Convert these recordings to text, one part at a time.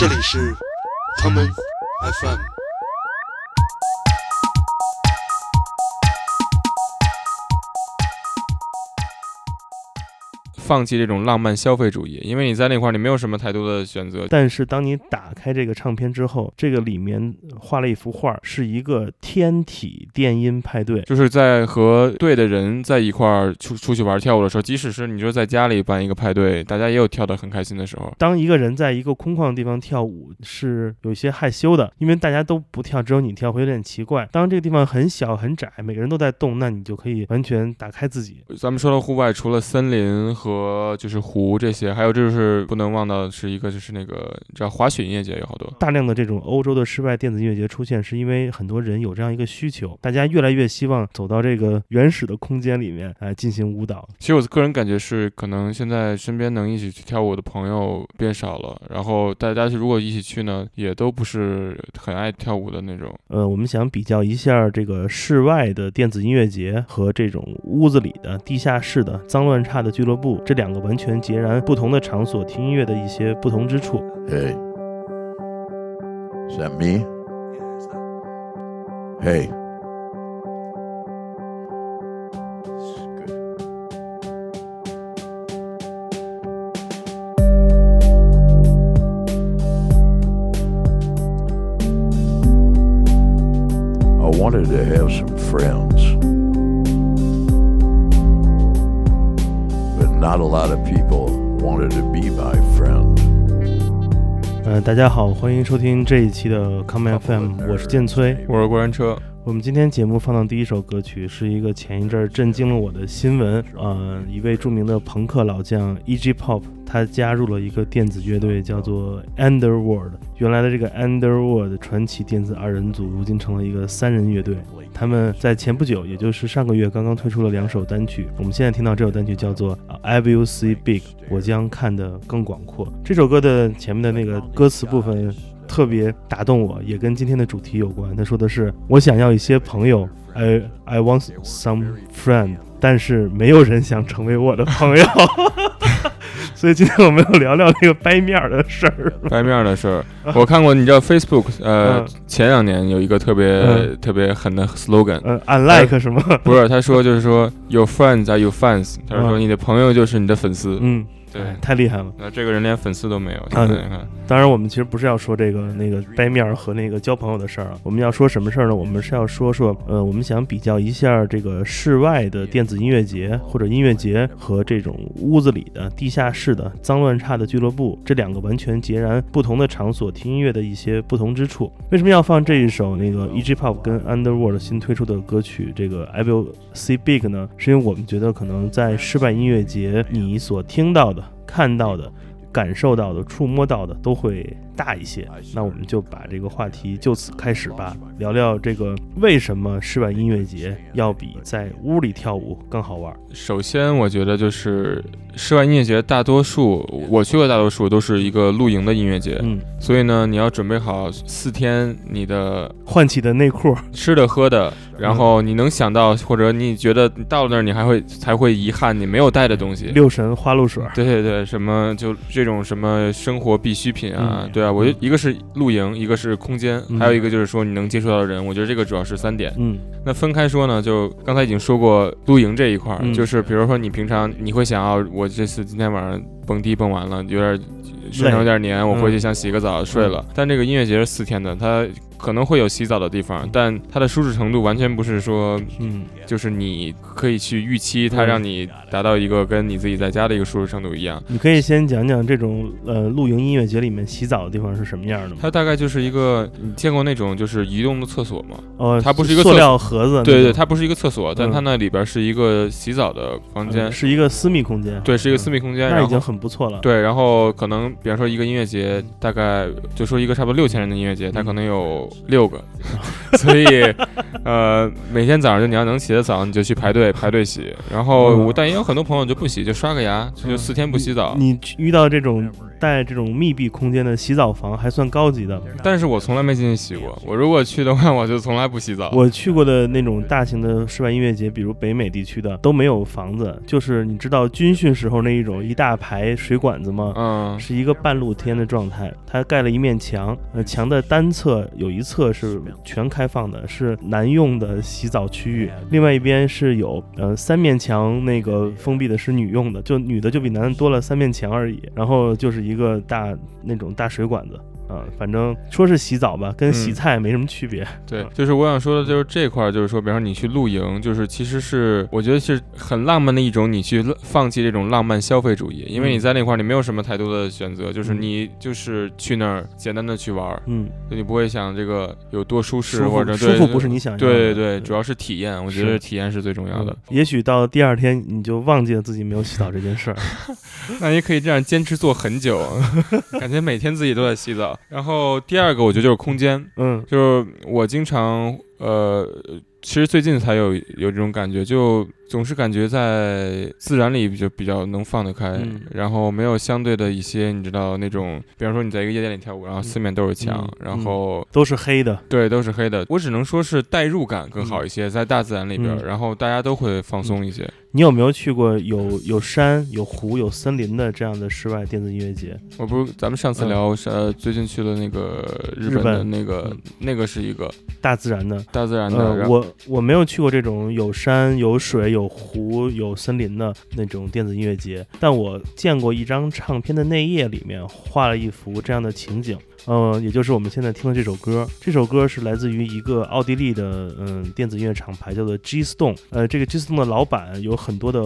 这里是唐门 FM。放弃这种浪漫消费主义，因为你在那块儿你没有什么太多的选择。但是当你打开这个唱片之后，这个里面画了一幅画，是一个天体电音派对，就是在和对的人在一块儿出出去玩跳舞的时候，即使是你说在家里办一个派对，大家也有跳得很开心的时候。当一个人在一个空旷的地方跳舞，是有些害羞的，因为大家都不跳，只有你跳，会有点奇怪。当这个地方很小很窄，每个人都在动，那你就可以完全打开自己。咱们说到户外，除了森林和和就是湖这些，还有就是不能忘到的是一个就是那个叫滑雪音乐节有好多大量的这种欧洲的室外电子音乐节出现，是因为很多人有这样一个需求，大家越来越希望走到这个原始的空间里面来进行舞蹈。其实我个人感觉是，可能现在身边能一起去跳舞的朋友变少了，然后大家如果一起去呢，也都不是很爱跳舞的那种。呃，我们想比较一下这个室外的电子音乐节和这种屋子里的地下室的脏乱差的俱乐部。这两个完全截然不同的场所听音乐的一些不同之处。Hey, is that me? Hey. I wanted to have some friends. Not a lot of people wanted to be my friend。嗯，大家好，欢迎收听这一期的 Come FM，我是建崔，我是过山车。我们今天节目放到第一首歌曲是一个前一阵震惊了我的新闻，呃，一位著名的朋克老将 E.G. Pop，他加入了一个电子乐队，叫做 Underworld。原来的这个 Underworld 传奇电子二人组，如今成了一个三人乐队。他们在前不久，也就是上个月，刚刚推出了两首单曲。我们现在听到这首单曲叫做 I Will See Big，我将看得更广阔。这首歌的前面的那个歌词部分。特别打动我，也跟今天的主题有关。他说的是：“我想要一些朋友，I I want some friend，但是没有人想成为我的朋友。”所以今天我们要聊聊那个掰面的事儿。掰面的事儿，我看过，你知道 Facebook，呃，前两年有一个特别特别狠的 slogan，嗯，unlike 什么？不是，他说就是说，Your friends are your fans。他说你的朋友就是你的粉丝。嗯。对，太厉害了。那这个人连粉丝都没有。啊，你看，当然我们其实不是要说这个那个掰面和那个交朋友的事儿啊。我们要说什么事儿呢？我们是要说说，呃，我们想比较一下这个室外的电子音乐节或者音乐节和这种屋子里的地下室的脏乱差的俱乐部这两个完全截然不同的场所听音乐的一些不同之处。为什么要放这一首那个 E.G. Pop 跟 Underworld 新推出的歌曲这个 I Will See Big 呢？是因为我们觉得可能在室外音乐节你所听到的。看到的、感受到的、触摸到的都会。大一些，那我们就把这个话题就此开始吧，聊聊这个为什么室外音乐节要比在屋里跳舞更好玩。首先，我觉得就是室外音乐节大多数我去过，大多数都是一个露营的音乐节，嗯，所以呢，你要准备好四天你的换洗的内裤、吃的喝的，然后你能想到或者你觉得到了那儿你还会才会遗憾你没有带的东西，六神花露水，对对对，什么就这种什么生活必需品啊，对啊。我觉得一个是露营，一个是空间，还有一个就是说你能接触到的人。我觉得这个主要是三点。嗯，那分开说呢，就刚才已经说过露营这一块儿，就是比如说你平常你会想要，我这次今天晚上蹦迪蹦完了，有点身上有点黏，我回去想洗个澡睡了。但这个音乐节是四天的，它。可能会有洗澡的地方，但它的舒适程度完全不是说，嗯，就是你可以去预期它让你达到一个跟你自己在家的一个舒适程度一样。你可以先讲讲这种呃露营音乐节里面洗澡的地方是什么样的吗？它大概就是一个你见过那种就是移动的厕所吗？哦，它不是一个塑料盒子。对对，它不是一个厕所，但它那里边是一个洗澡的房间，是一个私密空间。对，是一个私密空间，那已经很不错了。对，然后可能比方说一个音乐节，大概就说一个差不多六千人的音乐节，它可能有六个。所以，呃，每天早上就你要能洗的早，你就去排队排队洗。然后，但也有很多朋友就不洗，就刷个牙，就四天不洗澡。你遇到这种带这种密闭空间的洗澡房还算高级的。但是我从来没进去洗过。我如果去的话，我就从来不洗澡。我去过的那种大型的室外音乐节，比如北美地区的都没有房子，就是你知道军训时候那一种一大排水管子吗？嗯，是一个半露天的状态，它盖了一面墙，呃，墙的单侧有一侧是全开放的，是男用的洗澡区域，另外一边是有呃三面墙，那个封闭的是女用的，就女的就比男的多了三面墙而已，然后就是一一个大那种大水管子。啊，反正说是洗澡吧，跟洗菜没什么区别。对，就是我想说的，就是这块儿，就是说，比方说你去露营，就是其实是我觉得是很浪漫的一种，你去放弃这种浪漫消费主义，因为你在那块儿你没有什么太多的选择，就是你就是去那儿简单的去玩儿，嗯，你不会想这个有多舒适舒或者服舒服不是你想要的。对对对，主要是体验，我觉得体验是最重要的。也许到第二天你就忘记了自己没有洗澡这件事儿。那也可以这样坚持做很久，感觉每天自己都在洗澡。然后第二个，我觉得就是空间，嗯。就是我经常呃，其实最近才有有这种感觉，就总是感觉在自然里就比较能放得开，嗯然后没有相对的一些你知道那种，比方说你在一个夜店里跳舞，然后四面都是墙，嗯然后。都是黑的。对，都是黑的。我只能说是代入感更好一些，在大自然里边，嗯然后大家都会放松一些。你有没有去过有有山、有湖、有森林的这样的室外电子音乐节？我不是咱们上次嗯聊呃最近去了那个日日本的那个嗯那个是一个大自然的。大自然的，呃，我我没有去过这种有山、有水、有有湖、有森林的那种电子音乐节，但我见过一张唱片的内页，里面画了一幅这样的情景。呃，也就是我们现在听的这首歌，这首歌是来自于一个奥地利的嗯电子音乐厂牌，叫做 G Stone。呃，这个 G Stone 的老板有很多的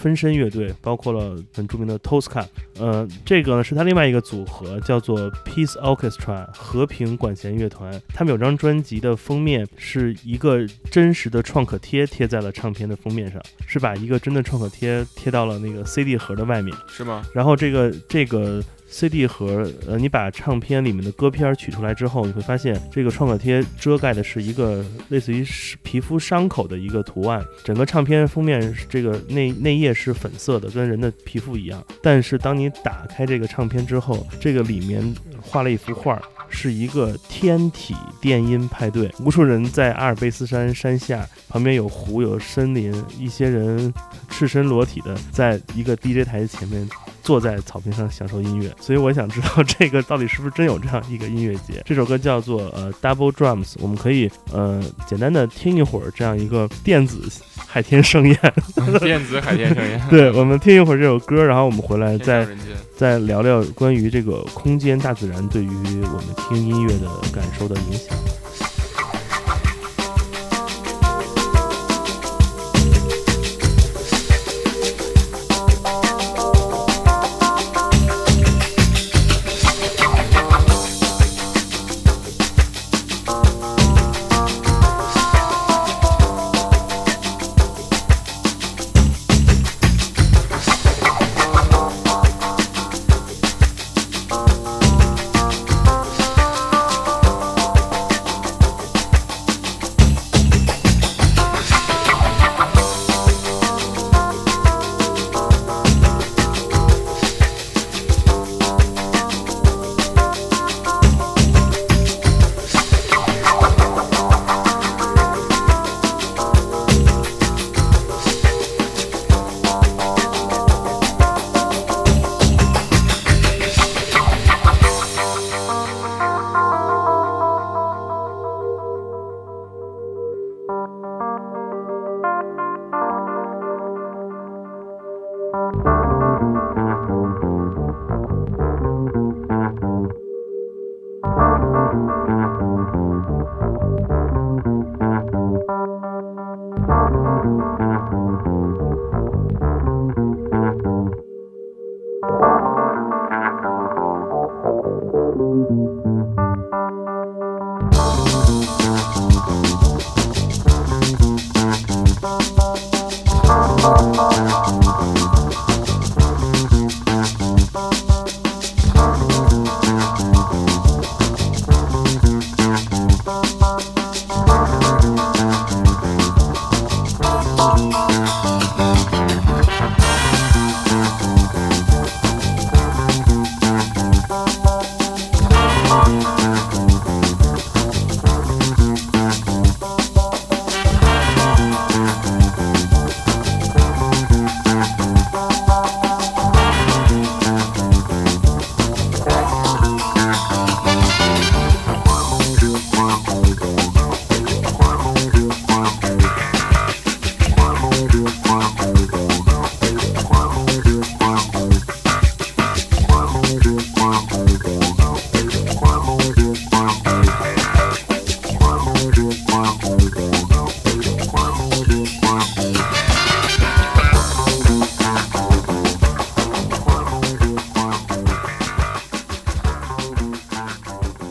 分身乐队，包括了很著名的 Tosca。呃，这个呢是他另外一个组合，叫做 Peace Orchestra 和平管弦乐团。他们有张专辑的封面是一个真实的创可贴贴在了唱片的封面上，是把一个真的创可贴贴到了那个 CD 盒的外面。是吗？然后这个这个 CD 盒，呃，你把唱片里面的歌片取出来之后，你会发现这个创可贴遮盖的是一个类似于皮肤伤口的一个图案。整个唱片封面这个内内页是粉色的，跟人的皮肤一样。但是当你打开这个唱片之后，这个里面画了一幅画。是一个天体电音派对，无数人在阿尔卑斯山山下，旁边有湖有森林，一些人赤身裸体的在一个 DJ 台前面坐在草坪上享受音乐，所以我想知道这个到底是不是真有这样一个音乐节？这首歌叫做呃 Double Drums，我们可以呃简单的听一会儿这样一个电子海天盛宴。电子海天盛宴，对，我们听一会儿这首歌，然后我们回来再。再聊聊关于这个空间大自然对于我们听音乐的感受的影响。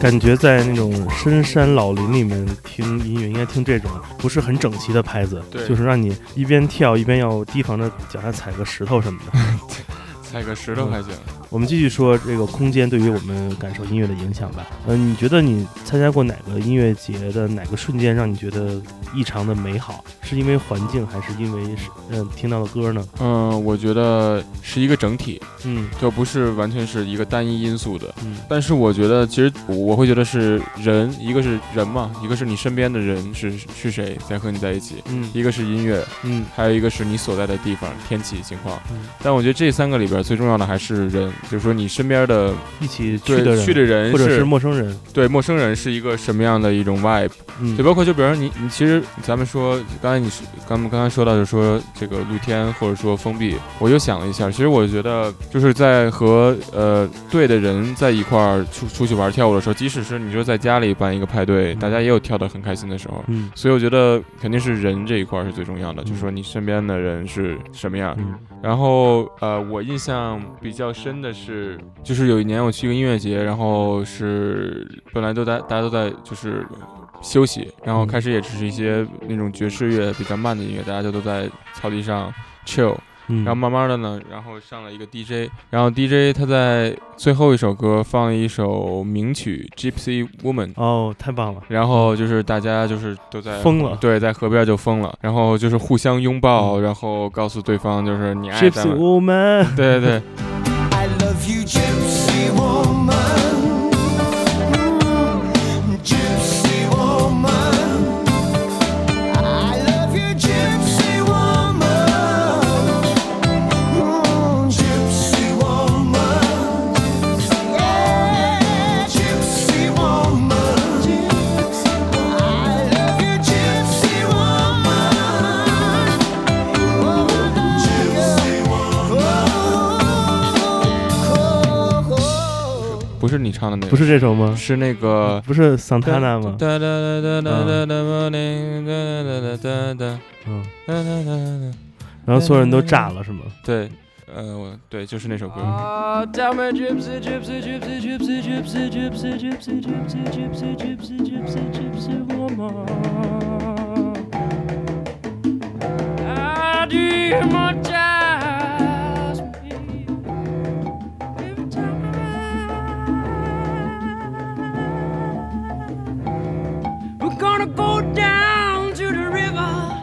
感觉在那种深山老林里面听音乐，应该听这种不是很整齐的拍子，就是让你一边跳一边要提防着脚下踩个石头什么的。踩个石头还行。我们继续说这个空间对于我们感受音乐的影响吧。嗯、你觉得你参加过哪个音乐节的哪个瞬间让你觉得异常的美好？是因为环境，还是因为是嗯、听到的歌呢？嗯，我觉得是一个整体，嗯就不是完全是一个单一因素的。嗯但是我觉得，其实我会觉得是人，一个是人嘛，一个是你身边的人是是谁在和你在一起，嗯一个是音乐，嗯还有一个是你所在的地方、天气情况。嗯，但我觉得这三个里边最重要的还是人，就是说你身边的一起去对的人，去的人或者是陌生人。对陌生人是一个什么样的一种 vibe，嗯就包括就比如说你你其实咱们说刚才你说刚刚才说到就是说这个露天或者说封闭，我又想了一下，其实我觉得就是在和呃对的人在一块儿出出去玩跳舞的时候，即使是你说在家里办一个派对，嗯大家也有跳得很开心的时候。嗯所以我觉得肯定是人这一块儿是最重要的，就是说你身边的人是什么样。嗯然后呃，我印象比较深的是，就是有一年我去一个音乐节，然后是本来都在大家都在就是休息，然后开始也只是一些那种爵士乐比较慢的音乐，大家就都在草地上 chill。嗯，然后慢慢的呢，然后上了一个 DJ，然后 DJ 他在最后一首歌放了一首名曲《Gypsy Woman》。哦，太棒了，然后就是大家就是都在疯了对，在河边就疯了，然后就是互相拥抱，然后告诉对方就是你爱咱 Gypsy 们，Woman，对对对 love you, gypsy woman. 唱的那个，不是这首吗？是那个不是 Santana 吗？哒哒哒哒哒哒哒 morning，哒哒哒哒哒嗯，哒哒哒哒，然后所有人都炸了是吗？对，呃，我对，就是那首歌。Oh, We're gonna go down to the river,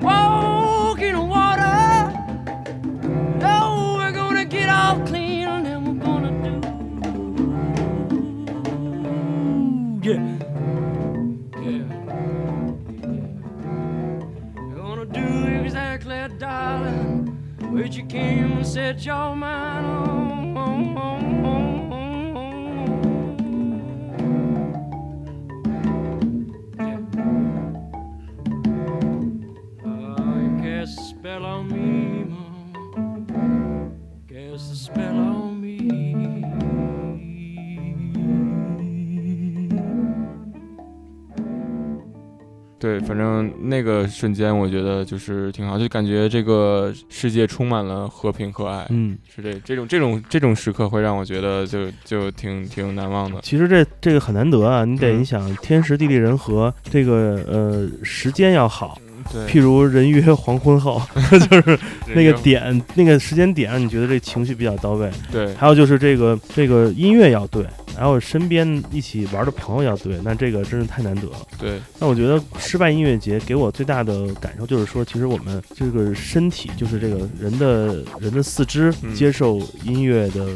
walk in the water. No, we're gonna get all clean and then we're gonna do. Yeah. Exactly, darling, what you came and set your mind on. Spell on me, mom. Cast a spell on me. 对，反正那个瞬间我觉得就是挺好，就感觉这个世界充满了和平和爱，嗯，是这这种这种这种时刻会让我觉得就就挺挺难忘的。其实这这个很难得啊，你得嗯你想天时地利人和，这个呃时间要好，对，譬如人约黄昏后，就是那个点那个时间点让你觉得这情绪比较到位。对还有就是这个这个音乐要对，还有身边一起玩的朋友要对，那这个真是太难得了。对那我觉得失败音乐节给我最大的感受就是说，其实我们这个身体，就是这个人的人的四肢嗯接受音乐的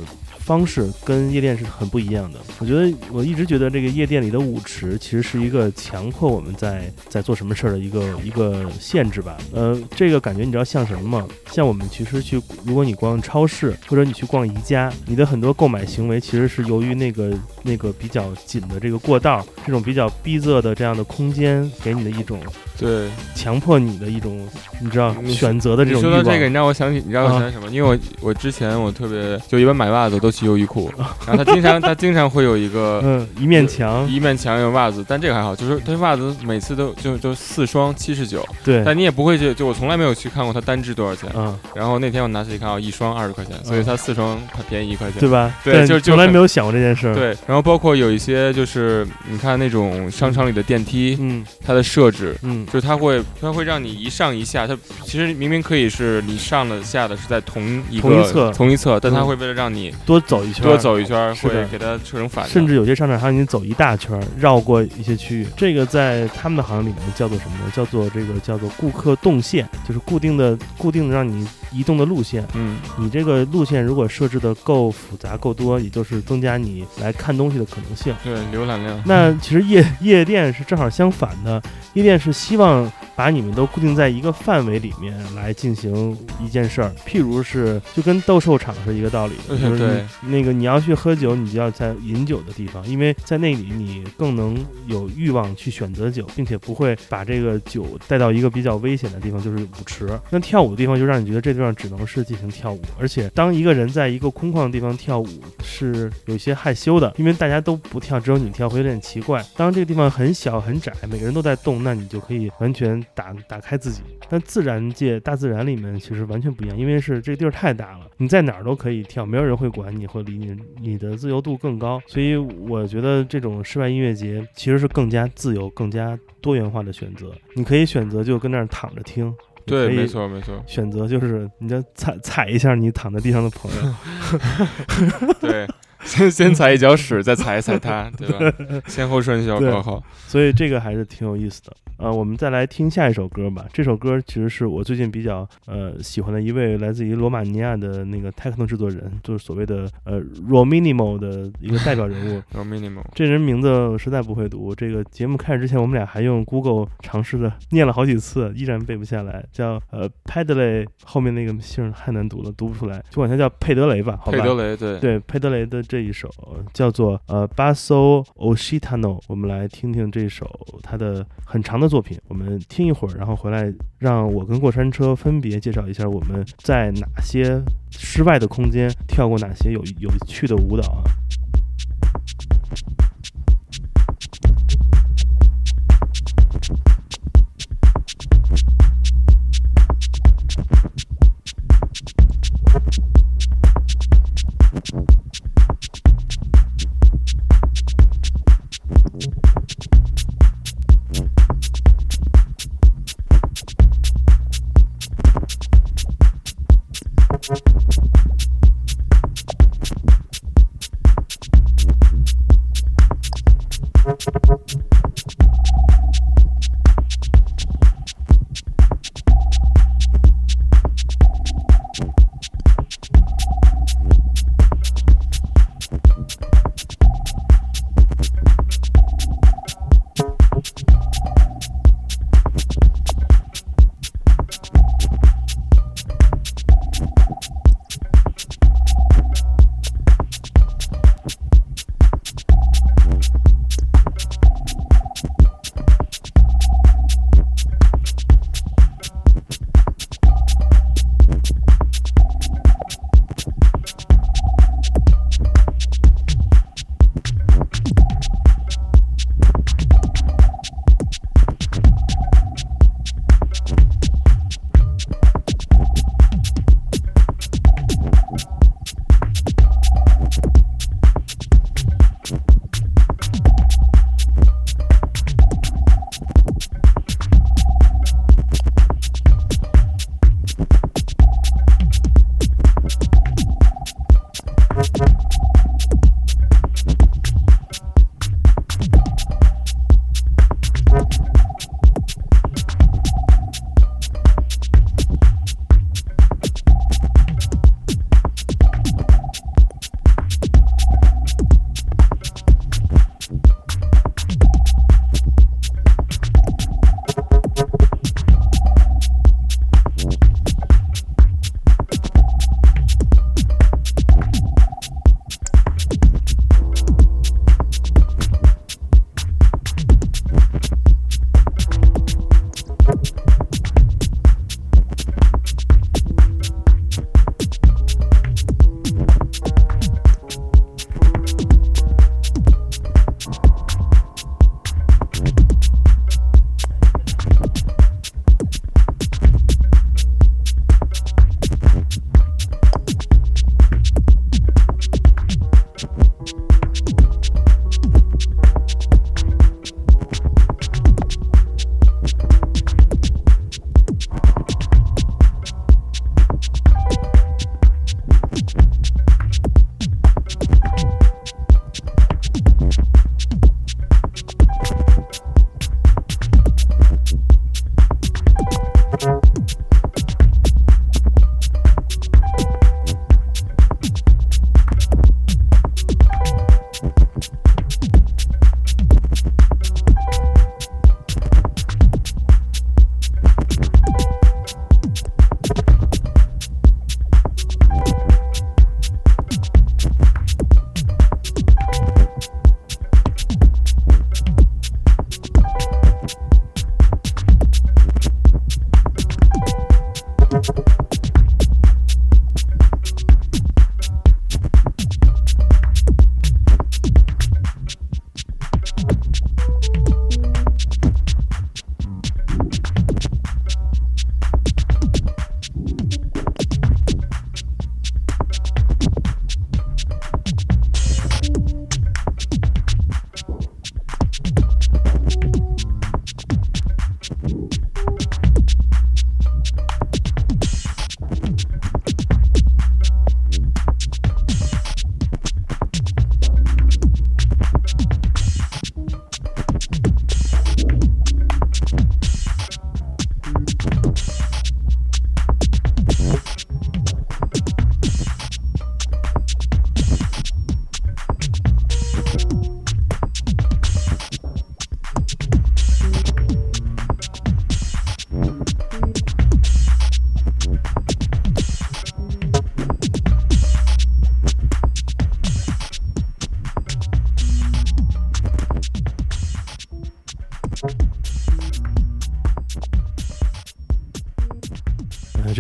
方式跟夜店是很不一样的。我觉得我一直觉得这个夜店里的舞池其实是一个强迫我们在在做什么事儿的一个一个限制吧。呃，这个感觉你知道像什么吗？像我们其实去，如果你逛超市或者你去逛宜家，你的很多购买行为其实是由于那个那个比较紧的这个过道，这种比较逼仄的这样的空间给你的一种对，强迫你的一种，你知道你选择的这种。说到这个，你让我想起，你知道我啊想起什么？因为我我之前我特别就一般买袜子都去优衣库，然后他经常他经常会有一个 嗯，一面墙，一面墙有袜子，但这个还好，就是他袜子每次都就就四双七十九，对，但你也不会去，就我从来没有去看过它单只多少钱。嗯，然后那天我拿起一看，哦，一双二十块钱，所以它四双它便宜一块钱。对吧？对就从来没有想过这件事。，对，然后包括有一些就是你看那种商场里的电梯，嗯它的设置。嗯，就是它会，它会让你一上一下，它其实明明可以是你上的下的是在同一个同一侧同一侧，但它嗯会为了让你多走一圈，多走一圈会给它设成反的。甚至有些商场还让你走一大圈，绕过一些区域。这个在他们的行业里面叫做什么呢？叫做这个叫做顾客动线，就是固定的固定的让你移动的路线。嗯，你这个路线如果设置的够复杂、够多，也就是增加你来看东西的可能性。对，浏览量。那其实夜夜店是正好相反的，夜店是希望把你们都固定在一个范围里面来进行一件事儿，譬如是就跟斗兽场是一个道理的，就是你那个你要去喝酒，你就要在饮酒的地方，因为在那里你更能有欲望去选择酒，并且不会把这个酒带到一个比较危险的地方，就是舞池。那跳舞的地方就让你觉得这地方只能是进行跳舞，而且当一个人在一个空旷的地方跳舞是有些害羞的，因为大家都不跳，只有你跳会有点奇怪。当这个地方很小很窄，每个人都在动，那你就可以完全打打开自己。但自然界、大自然里面其实完全不一样，因为是这个地儿太大了，你在哪儿都可以跳，没有人会管你或理你，你的自由度更高。所以我觉得这种室外音乐节其实是更加自由、更加多元化的选择。你可以选择就跟那儿躺着听，对，没错没错，选择就是你就踩踩一下你躺在地上的朋友，对，先 先踩一脚屎，再踩一踩它，对吧？先后顺序要对搞好。所以这个还是挺有意思的。呃，我们再来听下一首歌吧。这首歌其实是我最近比较呃喜欢的一位来自于罗马尼亚的那个 techno 制作人，就是所谓的呃 Rominimo 的一个代表人物。然后 minimal，这人名字我实在不会读。这个节目开始之前，我们俩还用 Google 尝试的念了好几次，依然背不下来。叫呃 Padley 后面那个姓太难读了，读不出来，就管他叫佩德雷吧，好吧。佩德雷，对，对佩德雷的这一首叫做呃 Basso Oshitano 我们来听听这首他的很长的作品。我们听一会儿，然后回来让我跟过山车分别介绍一下我们在哪些室外的空间跳过哪些有有趣的舞蹈啊。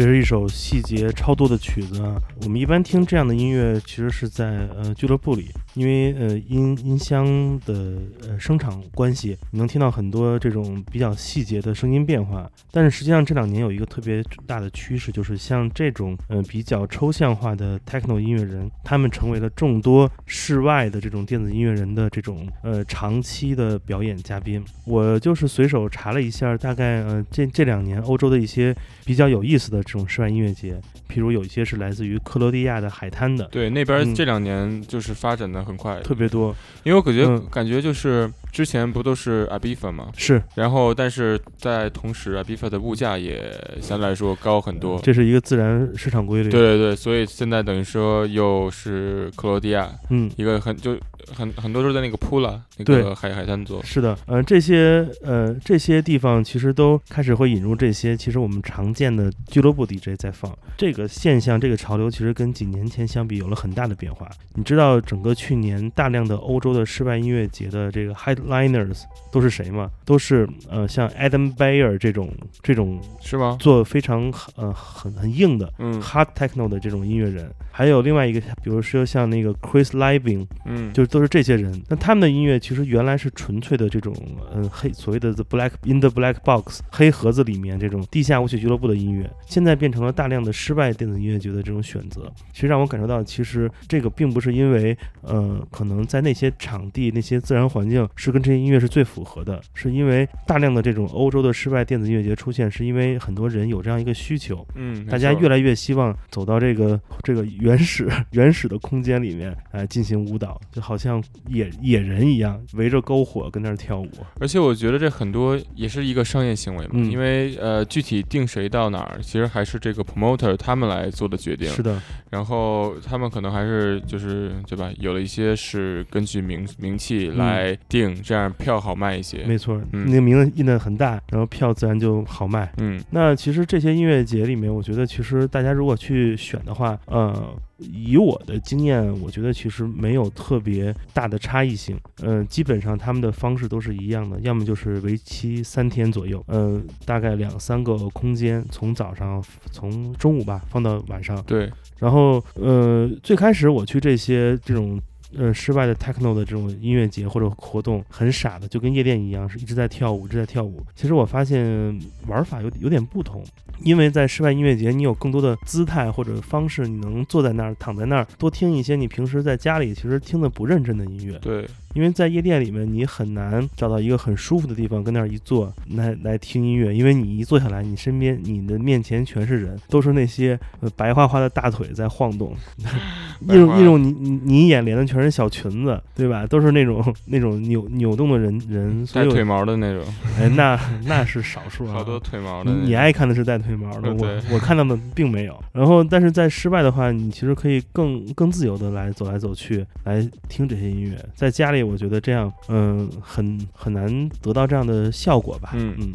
这是一首细节超多的曲子啊。我们一般听这样的音乐，其实是在呃俱乐部里，因为呃音音箱的呃声场关系，你能听到很多这种比较细节的声音变化。但是实际上这两年有一个特别大的趋势，就是像这种呃比较抽象化的 techno 音乐人，他们成为了众多室外的这种电子音乐人的这种呃长期的表演嘉宾。我就是随手查了一下，大概呃这这两年欧洲的一些比较有意思的这种室外音乐节，譬如有一些是来自于克罗地亚的海滩的，对，那边嗯这两年就是发展的很快，特别多。因为我感觉、嗯感觉就是之前不都是 Abifa 吗，是，然后但是在同时 Abifa 的物价也相对来说高很多。这是一个自然市场规律。对，对对，所以现在等于说又是克罗地亚嗯，一个很就很很多都是在那个普拉那个海海滩做。是的，呃，这些呃这些地方其实都开始会引入这些其实我们常见的俱乐部 DJ 在放。这个现象，这个潮流其实跟几年前相比有了很大的变化。你知道整个去年大量的欧洲的室外音乐节的这个 headliners 都是谁吗？都是呃像 Adam Bayer 这种这种是吗？做非常呃很很硬的。嗯 hard techno 的这种音乐人，还有另外一个，比如说像那个 Chris Liebing，嗯，就都是这些人。那他们的音乐其实原来是纯粹的这种，嗯，黑所谓的 the black in the black box 黑盒子里面这种地下舞曲俱乐部的音乐，现在变成了大量的失败电子音乐节的这种选择。其实让我感受到，其实这个并不是因为，呃，可能在那些场地、那些自然环境是跟这些音乐是最符合的，是因为大量的这种欧洲的室外电子音乐节出现，是因为很多人有这样一个需求。嗯，大家越来越希望走到这个这个原始原始的空间里面来进行舞蹈，就好像野野人一样，围着篝火跟那儿跳舞。而且我觉得这很多也是一个商业行为嘛，嗯因为呃具体定谁到哪儿，其实还是这个 promoter 他们来做的决定。是的，然后他们可能还是就是对吧？有了一些是根据名名气来定，这样票好卖一些。没错，嗯那个名字印的很大，然后票自然就好卖。嗯那其实这些音乐节里面，我觉得其实大家如果去选的话，呃，以我的经验，我觉得其实没有特别大的差异性。嗯、基本上他们的方式都是一样的，要么就是为期三天左右，呃，大概两三个空间，从早上从中午吧放到晚上。对，然后呃，最开始我去这些这种。呃，室外的 techno 的这种音乐节或者活动很傻的，就跟夜店一样，是一直在跳舞，一直在跳舞。其实我发现玩法有有点不同，因为在室外音乐节，你有更多的姿态或者方式，你能坐在那儿、躺在那儿，多听一些你平时在家里其实听的不认真的音乐。对，因为在夜店里面，你很难找到一个很舒服的地方跟那儿一坐来来听音乐，因为你一坐下来，你身边、你的面前全是人，都是那些呃白花花的大腿在晃动，一种一种你你你眼帘的全是小裙子，对吧？都是那种那种扭扭动的人人，带腿毛的那种，哎，那那是少数啊，好多腿毛的你。你爱看的是带腿毛的，我我看到的并没有。然后，但是在室外的话，你其实可以更更自由的来走来走去，来听这些音乐。在家里，我觉得这样，嗯，很很难得到这样的效果吧。嗯嗯。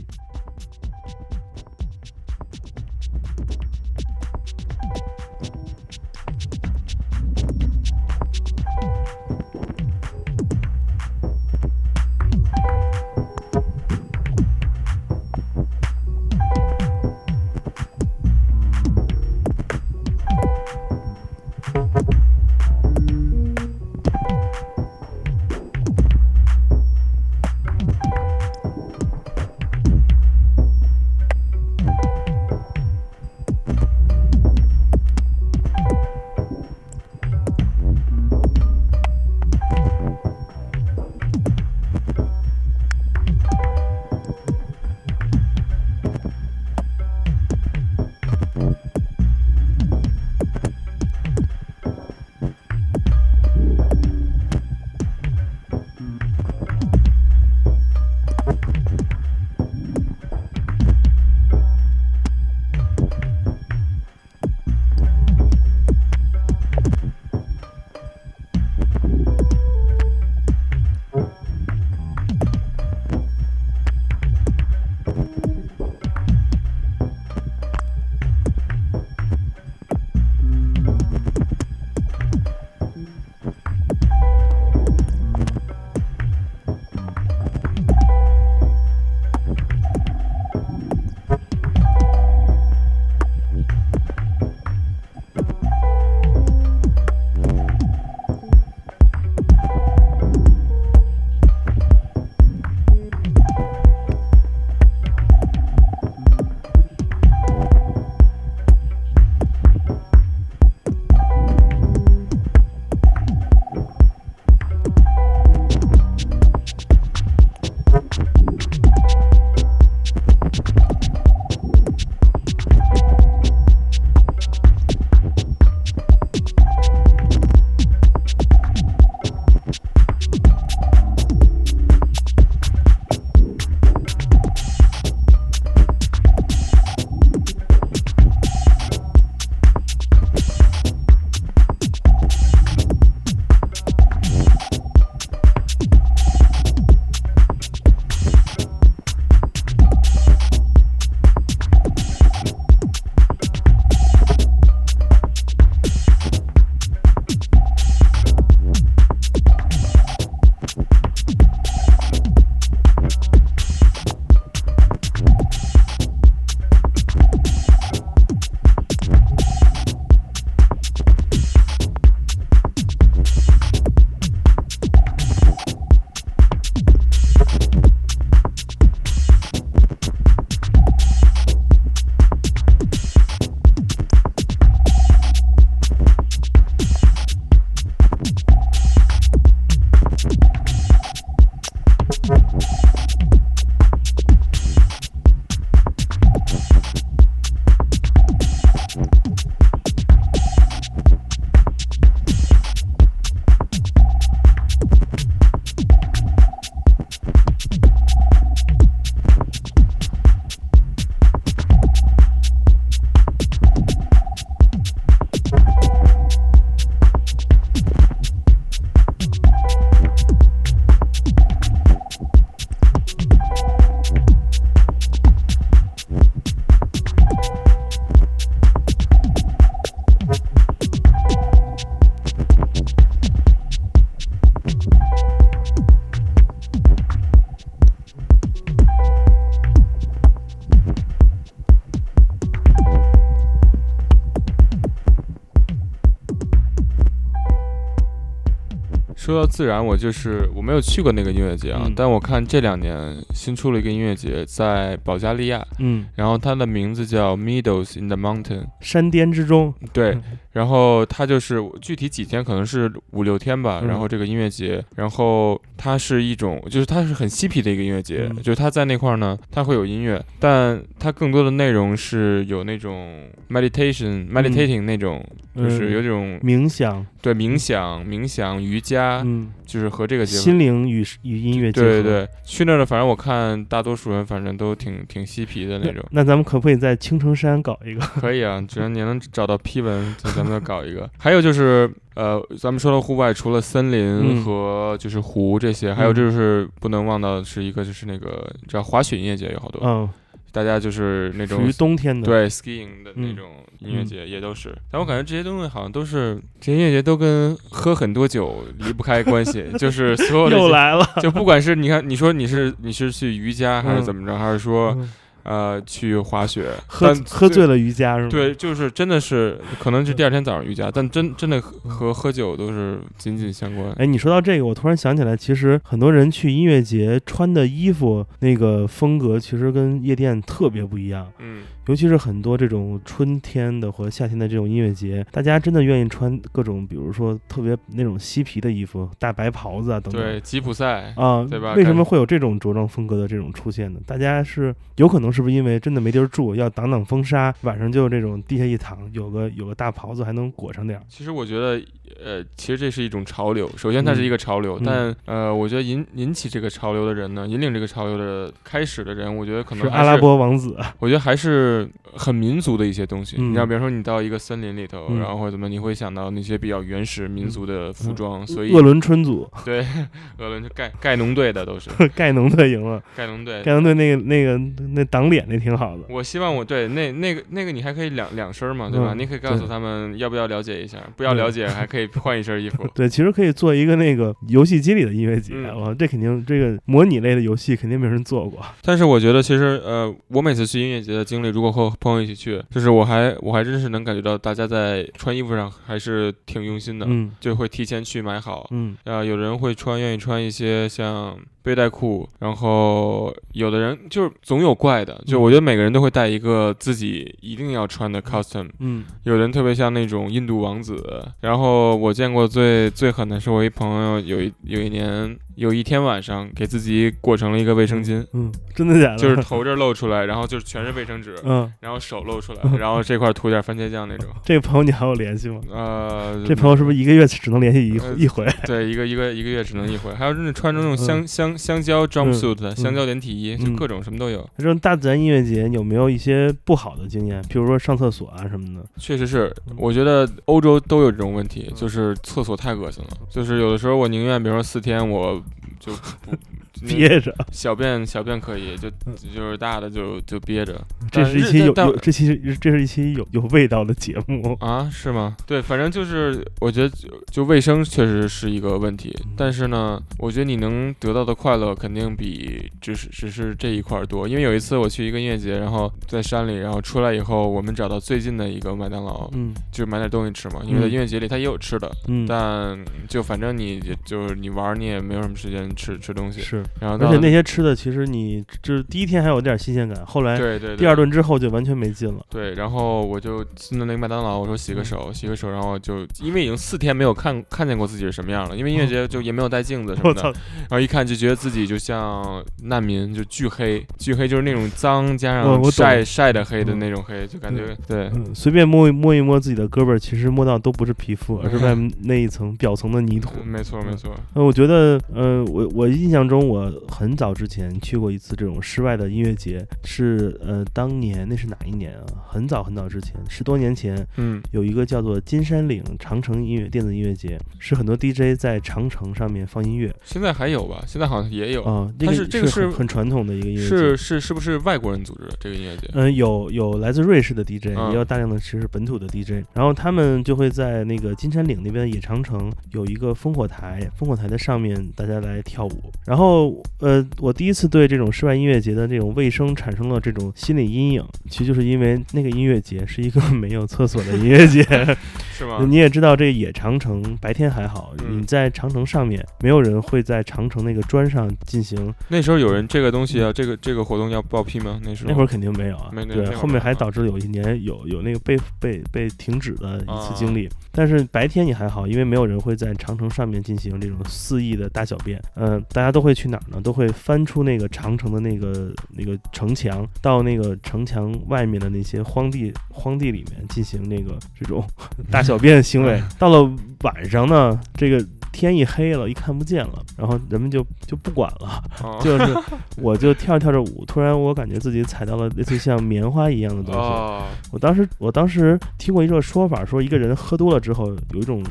说到自然，我就是我没有去过那个音乐节啊，嗯但我看这两年新出了一个音乐节，在保加利亚，嗯，然后它的名字叫 Meadows in the Mountain，山巅之中，对，然后它就是具体几天，可能是五六天吧。嗯然后这个音乐节，然后它是一种，就是它是很嬉皮的一个音乐节，嗯就是它在那块儿呢，它会有音乐，但它更多的内容是有那种 meditation、meditating 那种，就是有嗯这种冥想，对冥想、冥想、瑜伽，嗯，就是和这个结合。心灵与与音乐结合。对对对，去那儿的，反正我看大多数人反正都挺挺嬉皮的那种。那咱们可不可以在青城山搞一个？可以啊，只要你能找到批文，就咱们就搞一个。还有就是，呃，咱们说到户外，除了森林嗯和就是湖这些，还有就是不能忘到的是一个就是那个，你知道滑雪音乐节有好多，嗯，大家就是那种属于冬天的。，对 skiing 的那嗯种音乐节也都是。但我感觉这些东西好像都是这些音乐节都跟喝很多酒离不开关系，就是所有的又来了。就不管是你看，你说你是你是去瑜伽还是怎么着，还是说嗯呃去滑雪，喝喝醉了瑜伽是吗？对，就是真的是，可能是第二天早上瑜伽，但真真的和和喝酒都是紧紧相关。哎，你说到这个，我突然想起来，其实很多人去音乐节穿的衣服那个风格，其实跟夜店特别不一样。嗯，尤其是很多这种春天的和夏天的这种音乐节，大家真的愿意穿各种，比如说特别那种嬉皮的衣服，大白袍子啊等等。对，吉普赛，啊，对吧为什么会有这种着装风格的这种出现呢？大家是有可能是不是因为真的没地儿住，要挡挡风沙，晚上就这种地下一躺，有个有个大袍子还能裹上点儿。其实我觉得，呃，其实这是一种潮流。首先，它是一个潮流，嗯但呃，我觉得引引起这个潮流的人呢，引领这个潮流的开始的人，我觉得可是能还阿拉伯王子，我觉得还是很民族的一些东西。嗯你要比如说，你到一个森林里头，嗯然后或者怎么，你会想到那些比较原始民族的服装，所以鄂伦春族，对，鄂伦就盖盖农队的都是 盖农队赢了，盖农队盖。农队那个那个那挡脸那挺好的。我希望我对那那个那个你还可以两两身嘛，对吧？嗯你可以告诉他们要不要了解一下，不要了解还可以换一身衣服。对，其实可以做一个那个游戏机里的音乐节，这肯定这个模拟类的游戏肯定没有人做过。但是我觉得其实呃，我每次去音乐节的经历，如果和朋友一起去，就是我还我还真是能感觉到大家在穿衣服上还是挺用心的，嗯就会提前去买好。嗯啊、有人会穿，愿意穿一些像背带裤，然后有的人就是总有怪的，就嗯我觉得每个人都会带一个自己一定要穿的 costume，嗯有人特别像那种印度王子，然后我见过最最狠的是我一朋友有一有一年有一天晚上给自己裹成了一个卫生巾，嗯，真的假的？就是头这儿露出来，然后就是全是卫生纸，嗯，然后手露出来，然后这块涂点番茄酱那种。这个朋友你还有联系吗？呃，这朋友是不是一个月只能联系一呃一回？对，一个一个一个月只能一回，还有就是穿着那种香香香蕉 jumpsuit 的香蕉连体衣，就嗯各种什么都有。这种大自然音乐节有没有一些不好的经验？比如说上厕所啊什么的？确实是，我觉得欧洲都有这种问题，就是厕所太恶心了。就是有的时候我宁愿，比如说四天，我就不憋着，小便小便可以，就就是大的就就憋着。这是一期有有这期是这是一期有有味道的节目。啊，是吗？对，反正就是我觉得就就卫生确实是一个问题，但是呢，我觉得你能得到的快乐肯定比只是只是这一块儿多。因为有一次我去一个音乐节，然后在山里，然后出来以后，我们找到最近的一个麦当劳，嗯。就是买点东西吃嘛，因为在嗯音乐节里它也有吃的，嗯，但就反正你就是你玩你也没有什么时间吃吃东西，是，然后而且那些吃的其实你就是第一天还有点新鲜感，后来对对对第二顿之后就完全没劲了。对，然后我就进了那个麦当劳，我说洗个嗯手，洗个手，然后就因为已经四天没有看看见过自己是什么样了，因为音乐节就也没有带镜子什么的，然后一看就觉得自己就像难民，就巨黑，巨黑就是那种脏加上晒晒的黑的嗯那种黑，就感觉对。嗯，随便摸一摸一摸自己的胳膊，其实摸到都不是皮肤，而是外 面那一层表层的泥土。嗯没错没错，呃，我觉得，呃，我我印象中，我很早之前去过一次这种室外的音乐节，是呃，当年那是哪一年啊？很早很早之前，十多年前，嗯有一个叫做金山岭长城音乐电子音乐节，是很多 DJ 在长城上面放音乐现在还有吧？现在好像也有，啊，那它是这个是很很传统的一个音乐节，是是是不是外国人组织的这个音乐节？嗯，有有来自瑞士的 DJ，、嗯也有大量的其实本土的 DJ，然后他们就会在那个金山岭那边的野长城有一个烽火台，烽火台的上面大家来跳舞。然后后呃，我第一次对这种室外音乐节的这种卫生产生了这种心理阴影，其实就是因为那个音乐节是一个没有厕所的音乐节。是吗？你也知道，这个野长城白天还好，嗯你在长城上面，没有人会在长城那个砖上进行。那时候有人这个东西啊，这个这个活动要报批吗？那时候那会儿肯定没有啊，对，后面还导致有一年有有那个被被被停止的一次啊经历。但是白天你还好，因为没有人会在长城上面进行这种肆意的大小便。嗯、大家都会去哪儿呢？都会翻出那个长城的那个那个城墙，到那个城墙外面的那些荒地荒地里面进行那个这种 大小便行为。到了晚上呢，这个天一黑了，一看不见了，然后人们就就不管了。哦就是 我就跳着跳着舞，突然我感觉自己踩到了类似像棉花一样的东西。哦，我当时我当时听过一个说法，说一个人喝多了之后有一种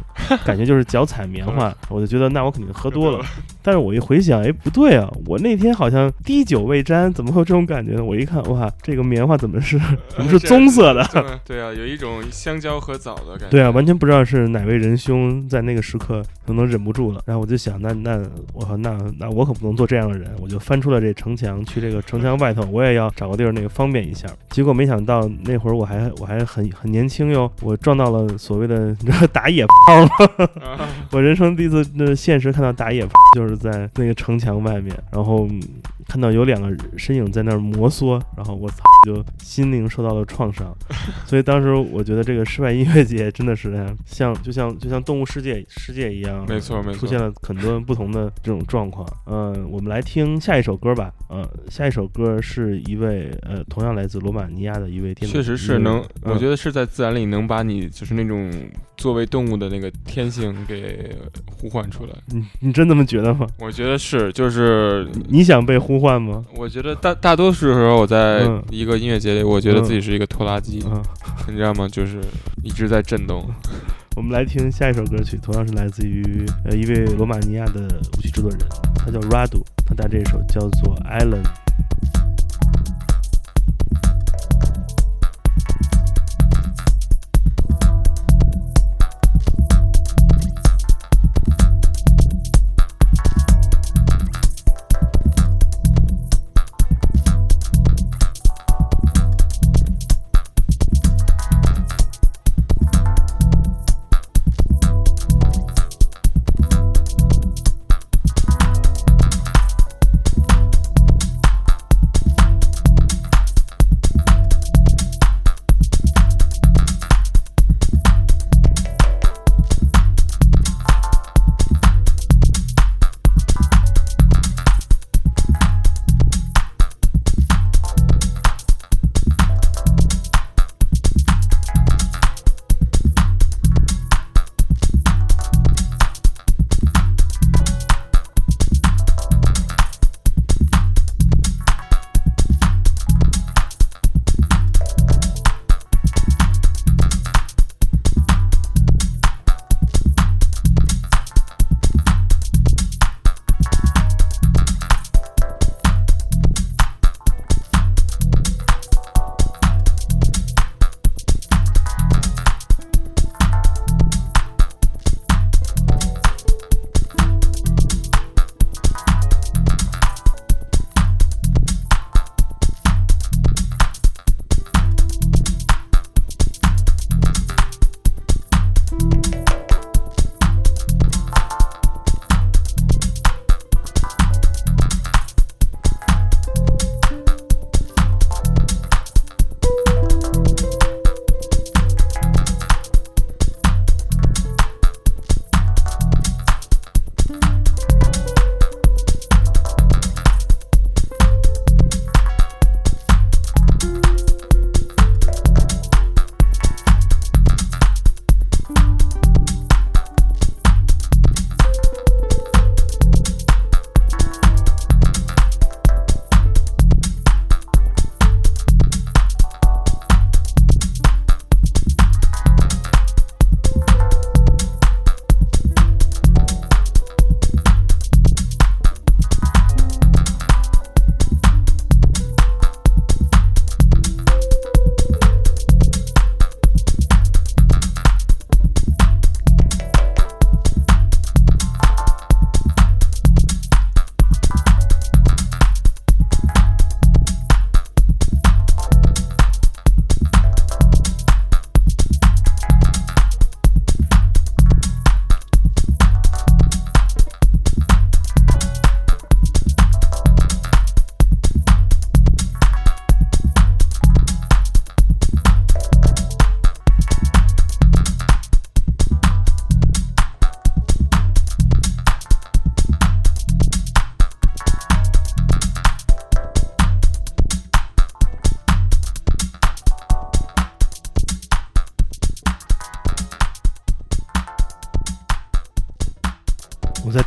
感觉就是脚踩棉花，我就觉得那我肯定喝多了。但是我一回想，哎，不对啊，我那天好像滴酒未沾，怎么会有这种感觉呢？我一看，哇，这个棉花怎么是 怎么是棕色的？对啊，有一种香蕉和枣的感觉。对啊，完全不知道是哪位仁兄在那个时刻可能忍不住了，然后我就想，那那我靠，那那我可不能做这样的人，我就翻出了这城墙，去这个城墙外头，我也要找个地儿那个方便一下。结果没想到那会儿我还我还很很年轻哟，我撞到了所谓的你知道打野炮 我人生第一次那现实看到打野炮，就是在那个城墙外面，然后嗯看到有两个身影在那儿摩挲，然后我操，就心灵受到了创伤。所以当时我觉得这个室外音乐节真的是哎像就像就像动物世界世界一样，没错没错出现了很多不同的这种状况。嗯，我们来听下一首歌吧。嗯，下一首歌是一位呃同样来自罗马尼亚的一位电子确实是能，我觉得得是在自然里能把你就是那种作为动物的那个天性给呼唤出来。你你真这么觉得吗？我觉得是，就是你想被呼唤吗？我觉得大大多数时候我在嗯一个音乐节里，我觉得自己是一个拖拉机，嗯。你知道吗？就是一直在震动。我们来听下一首歌曲，同样是来自于呃一位罗马尼亚的舞曲制作人，他叫 Radu，他带这首叫做《》。Island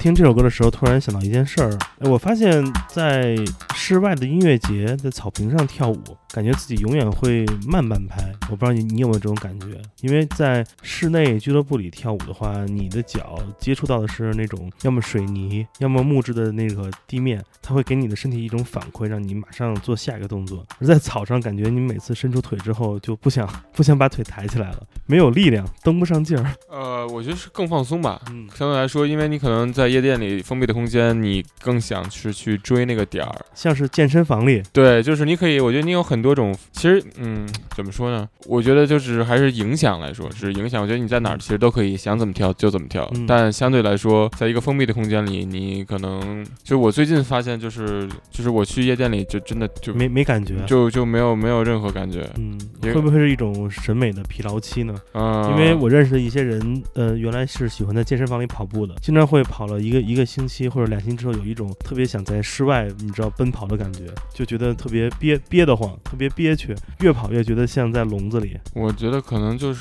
听这首歌的时候，突然想到一件事儿，我发现，在室外的音乐节，在草坪上跳舞，感觉自己永远会慢半拍。我不知道你你有没有这种感觉？因为在室内俱乐部里跳舞的话，你的脚接触到的是那种要么水泥，要么木质的那个地面，它会给你的身体一种反馈，让你马上做下一个动作。而在草上，感觉你每次伸出腿之后，就不想 不想把腿抬起来了，没有力量，蹬不上劲儿。呃，我觉得是更放松吧。嗯，相对来说，因为你可能在夜店里封闭的空间，你更想是去追那个点儿。像是健身房里，对，就是你可以，我觉得你有很多种。其实，嗯，怎么说呢？我觉得就是还是影响来说，是影响。我觉得你在哪儿其实都可以想怎么跳就怎么跳，嗯但相对来说，在一个封闭的空间里，你可能就我最近发现，就是就是我去夜店里就真的就没没感觉。就就没有没有任何感觉。嗯，会不会是一种审美的疲劳期呢？嗯，因为我认识的一些人，呃，原来是喜欢在健身房里跑步的，经常会跑了一个一个星期或者两星期之后，有一种特别想在室外，你知道奔跑的感觉，就觉得特别憋憋得慌，特别憋屈，越跑越觉得像在笼子里。我觉得可能就是，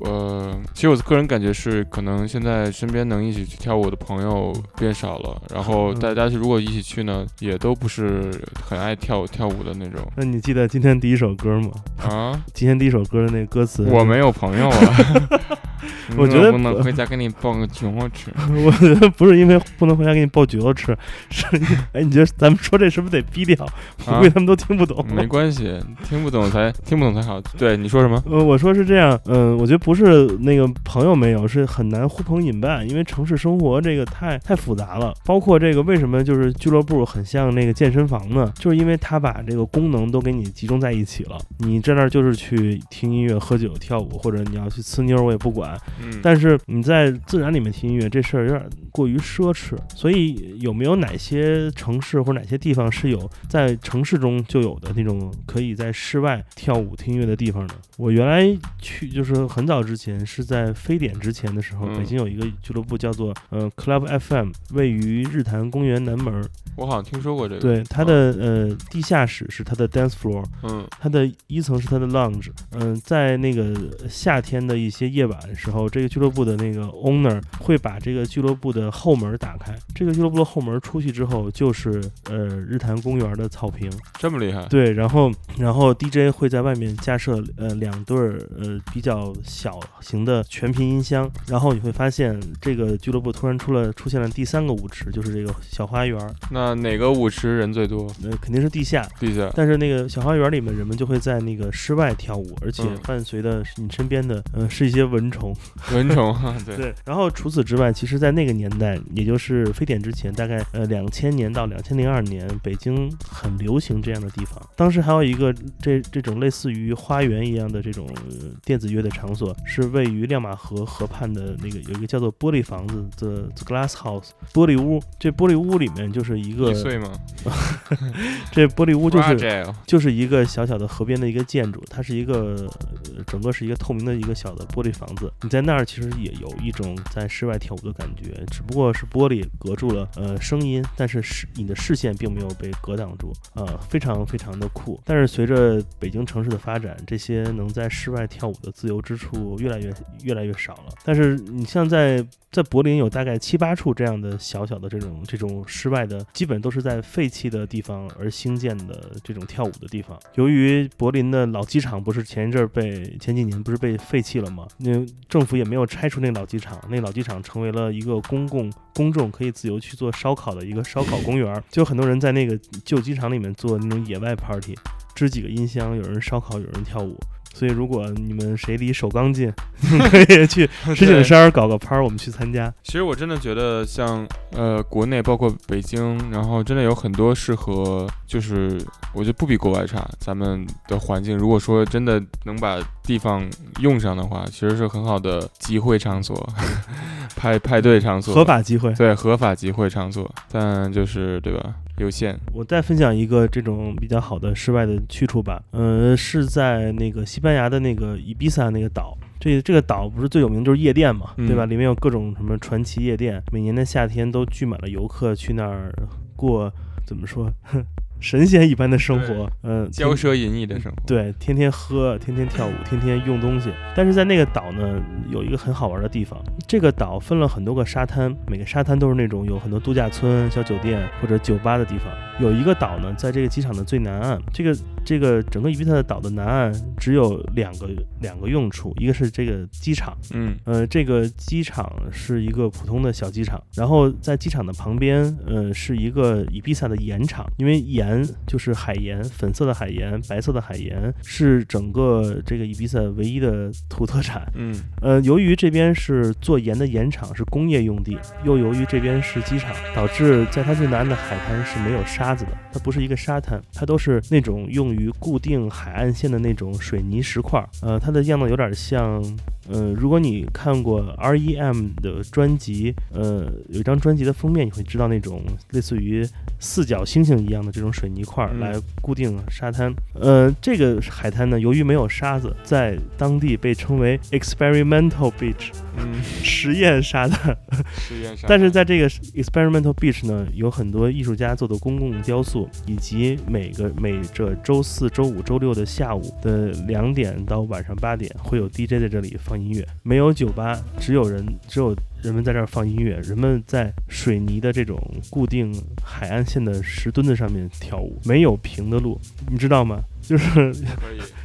呃，其实我个人感觉是，可能现在身边能一起去跳舞的朋友变少了，然后嗯大家如果一起去呢，也都不是很爱跳跳舞的那种那你记得今天第一首歌吗？啊。今天第一首歌的那个歌词，我没有朋友啊，我觉得不能回家给你抱个橘子吃。我觉得不是因为不能回家给你抱橘子吃，是哎，你觉得咱们说这是不是得逼掉？我啊估计他们都听不懂。没关系，听不懂才听不懂才好。对，你说什么？呃，我说是这样，嗯、我觉得不是那个朋友没有，是很难呼朋引伴，因为城市生活这个太太复杂了。包括这个为什么就是俱乐部很像那个健身房呢？就是因为它把这个功能都给你集中在一起了。你在那儿就是去听音乐、喝酒、跳舞，或者你要去呲妞，我也不管。嗯，但是你在自然里面听音乐这事儿有点过于奢侈，所以有没有哪些城市或者哪些地方是有在城市中就有的那种可以在室外跳舞听音乐的地方呢？我原来去就是很早之前是在非典之前的时候，嗯北京有一个俱乐部叫做呃 Club FM，位于日坛公园南门。我好像听说过这个。对，它的呃地下室是它的 dance floor，嗯它的一层是它的 lounge，嗯、在那个夏天的一些夜晚的时候，这个俱乐部的那个 owner 会把这个俱乐部的后门打开，这个俱乐部的后门出去之后就是呃日坛公园的草坪，这么厉害。对，然后然后 DJ 会在外面架设呃两对儿呃比较小型的全频音箱，然后你会发现这个俱乐部突然出了出现了第三个舞池，就是这个小花园，那哪个舞池人最多？呃肯定是地下，地下。但是那个小花园里面，人们就会在那个室外跳舞，而且嗯伴随的是你身边的，呃，是一些蚊虫。蚊虫啊，对。对，然后除此之外，其实，在那个年代，也就是非典之前，大概呃两千年到两千零二年，北京很流行这样的地方。当时还有一个这这种类似于花园一样的这种、呃电子乐的场所，是位于亮马河河畔的那个有一个叫做玻璃房子的 The Glass House 玻璃屋。这玻璃屋里面就是一个一，岁吗？这玻璃屋就是就是一个小小的河边的一个建筑，它是一个、呃整个是一个透明的一个小的玻璃房子。你在那儿其实也有一种在室外跳舞的感觉，只不过是玻璃隔住了呃声音，但是视你的视线并没有被隔挡住，呃，非常非常的酷。但是随着北京城市的发展，这些能在室外跳舞的自由之处越来越越来越少了。但是你像在在柏林有大概七八处这样的小小的这种这种室外的，基本都是在废弃的地方而兴建的这种跳舞的地方。由于柏林的老机场不是前一阵儿被前几年不是被废弃了吗？那政府也没有拆除那个老机场，那老机场成为了一个公共公众可以自由去做烧烤的一个烧烤公园儿，就很多人在那个旧机场里面做那种野外 party，支几个音箱，有人烧烤，有人跳舞。所以，如果你们谁离首钢近，可以去 石景山搞个趴儿，我们去参加。其实我真的觉得像呃国内包括北京，然后真的有很多适合，就是我觉得不比国外差。咱们的环境，如果说真的能把地方用上的话，其实是很好的集会场所，派派对场所，合法集会。对合法集会场所，但就是对吧？有限。我再分享一个这种比较好的室外的去处吧，呃，是在那个西班牙的那个伊比萨那个岛。这这个岛不是最有名就是夜店嘛，嗯对吧？里面有各种什么传奇夜店，每年的夏天都聚满了游客去那儿过，怎么说？神仙一般的生活，嗯，骄奢淫逸的生活。对，天天喝，天天跳舞，天天用东西。但是在那个岛呢，有一个很好玩的地方。这个岛分了很多个沙滩，每个沙滩都是那种有很多度假村、小酒店或者酒吧的地方。有一个岛呢，在这个机场的最南岸。这个这个整个伊比萨的岛的南岸只有两个两个用处，一个是这个机场，嗯。呃，这个机场是一个普通的小机场，然后在机场的旁边，呃，是一个伊比萨的盐场，因为盐就是海盐，粉色的海盐，白色的海盐是整个这个伊比萨唯一的土特产。嗯。呃，由于这边是做盐的盐场，是工业用地，又由于这边是机场，导致在它最南岸的海滩是没有沙子的，它不是一个沙滩，它都是那种用于固定海岸线的那种水泥石块。呃，它的样子有点像。呃，如果你看过 R.E.M 的专辑，呃，有一张专辑的封面，你会知道那种类似于四角星星一样的这种水泥块来固定沙滩。呃，这个海滩呢，由于没有沙子，在当地被称为 experimental beach 嗯，实验沙滩。实验上。但是在这个 experimental beach 呢，有很多艺术家做的公共雕塑，以及每个每这周四周五周六的下午的两点到晚上八点，会有 DJ 在这里放放音乐，没有酒吧，只有人只有。人们在这儿放音乐，人们在水泥的这种固定海岸线的石墩子上面跳舞，没有平的路，你知道吗？就是，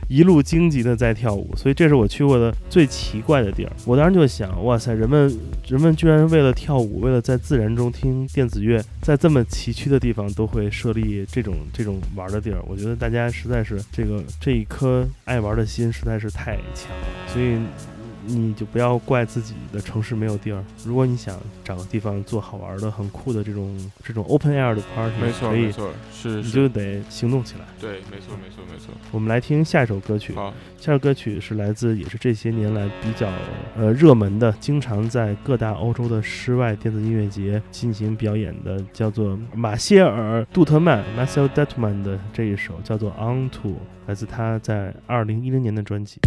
一路荆棘的在跳舞，所以这是我去过的最奇怪的地儿。我当时就想，哇塞，人们人们居然为了跳舞，为了在自然中听电子乐，在这么崎岖的地方都会设立这种这种玩的地儿。我觉得大家实在是这个这一颗爱玩的心实在是太强了，所以。你就不要怪自己的城市没有地儿。如果你想找个地方做好玩的、很酷的这种这种 open air 的 party，没错没，错，是你，就得行动起来。对，没错没错没错。我们来听下一首歌曲。好，下首歌曲是来自也是这些年来比较呃热门的，经常在各大欧洲的室外电子音乐节进行表演的，叫做马歇尔·杜特曼 （Marcel Dutman） 的这一首叫做《On To》，来自他在二零一零年的专辑。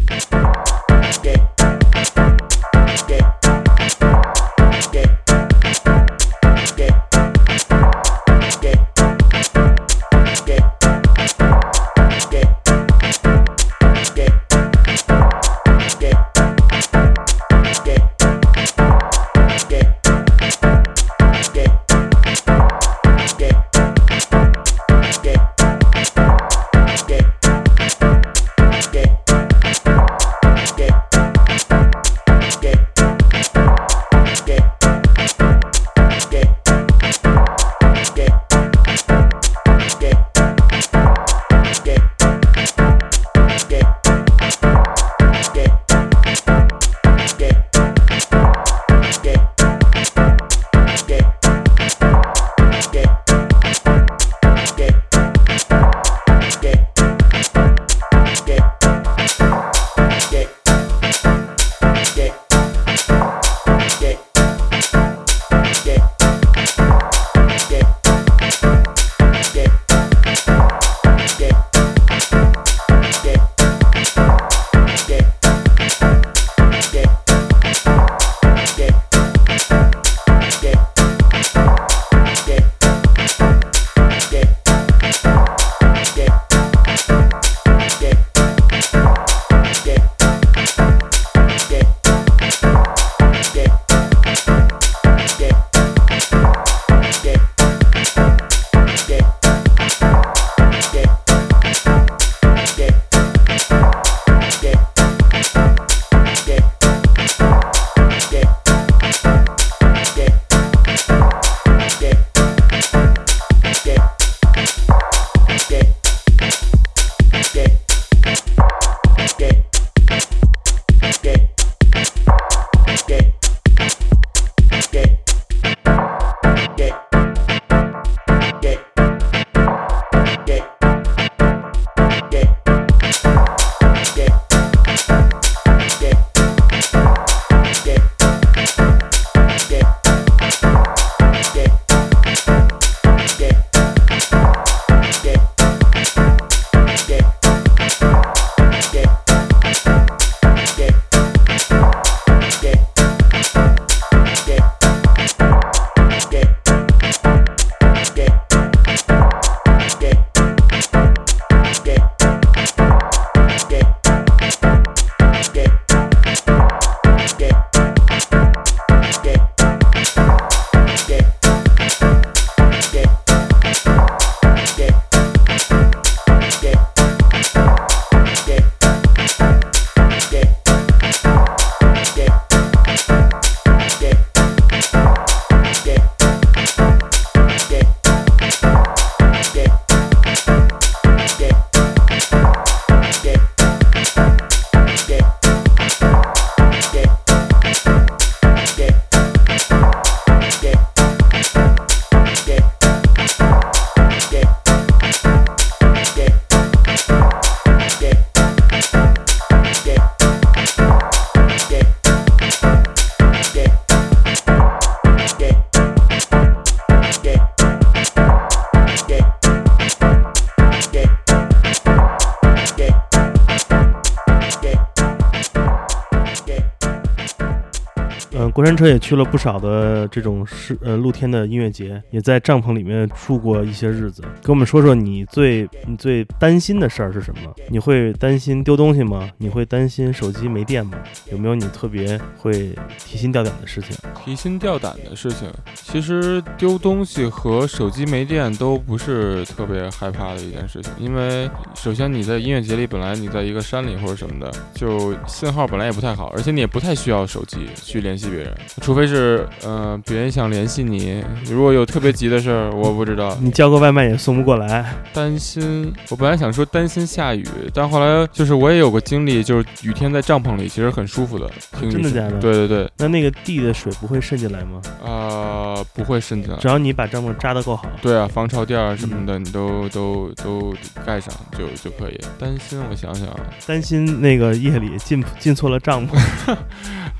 过山车也去了不少的这种是呃露天的音乐节，也在帐篷里面住过一些日子。跟我们说说你最你最担心的事儿是什么？你会担心丢东西吗？你会担心手机没电吗？有没有你特别会提心吊胆的事情？提心吊胆的事情，其实丢东西和手机没电都不是特别害怕的一件事情，因为首先你在音乐节里，本来你在一个山里或者什么的，就信号本来也不太好，而且你也不太需要手机去联系别人，除非是呃别人想联系你，如果有特别急的事儿，我不知道。你叫个外卖也送不过来，担心，我本来想说担心下雨，但后来就是我也有个经历，就是雨天在帐篷里其实很舒服的，真的假的对对对，那那个地的水不会渗进来吗？啊、不会渗进来只。要你把帐篷扎得够好。对啊，防潮垫儿什么嗯的，你都都都盖上就就可以。担心，我想想啊，担心那个夜里进进错了帐篷，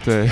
对，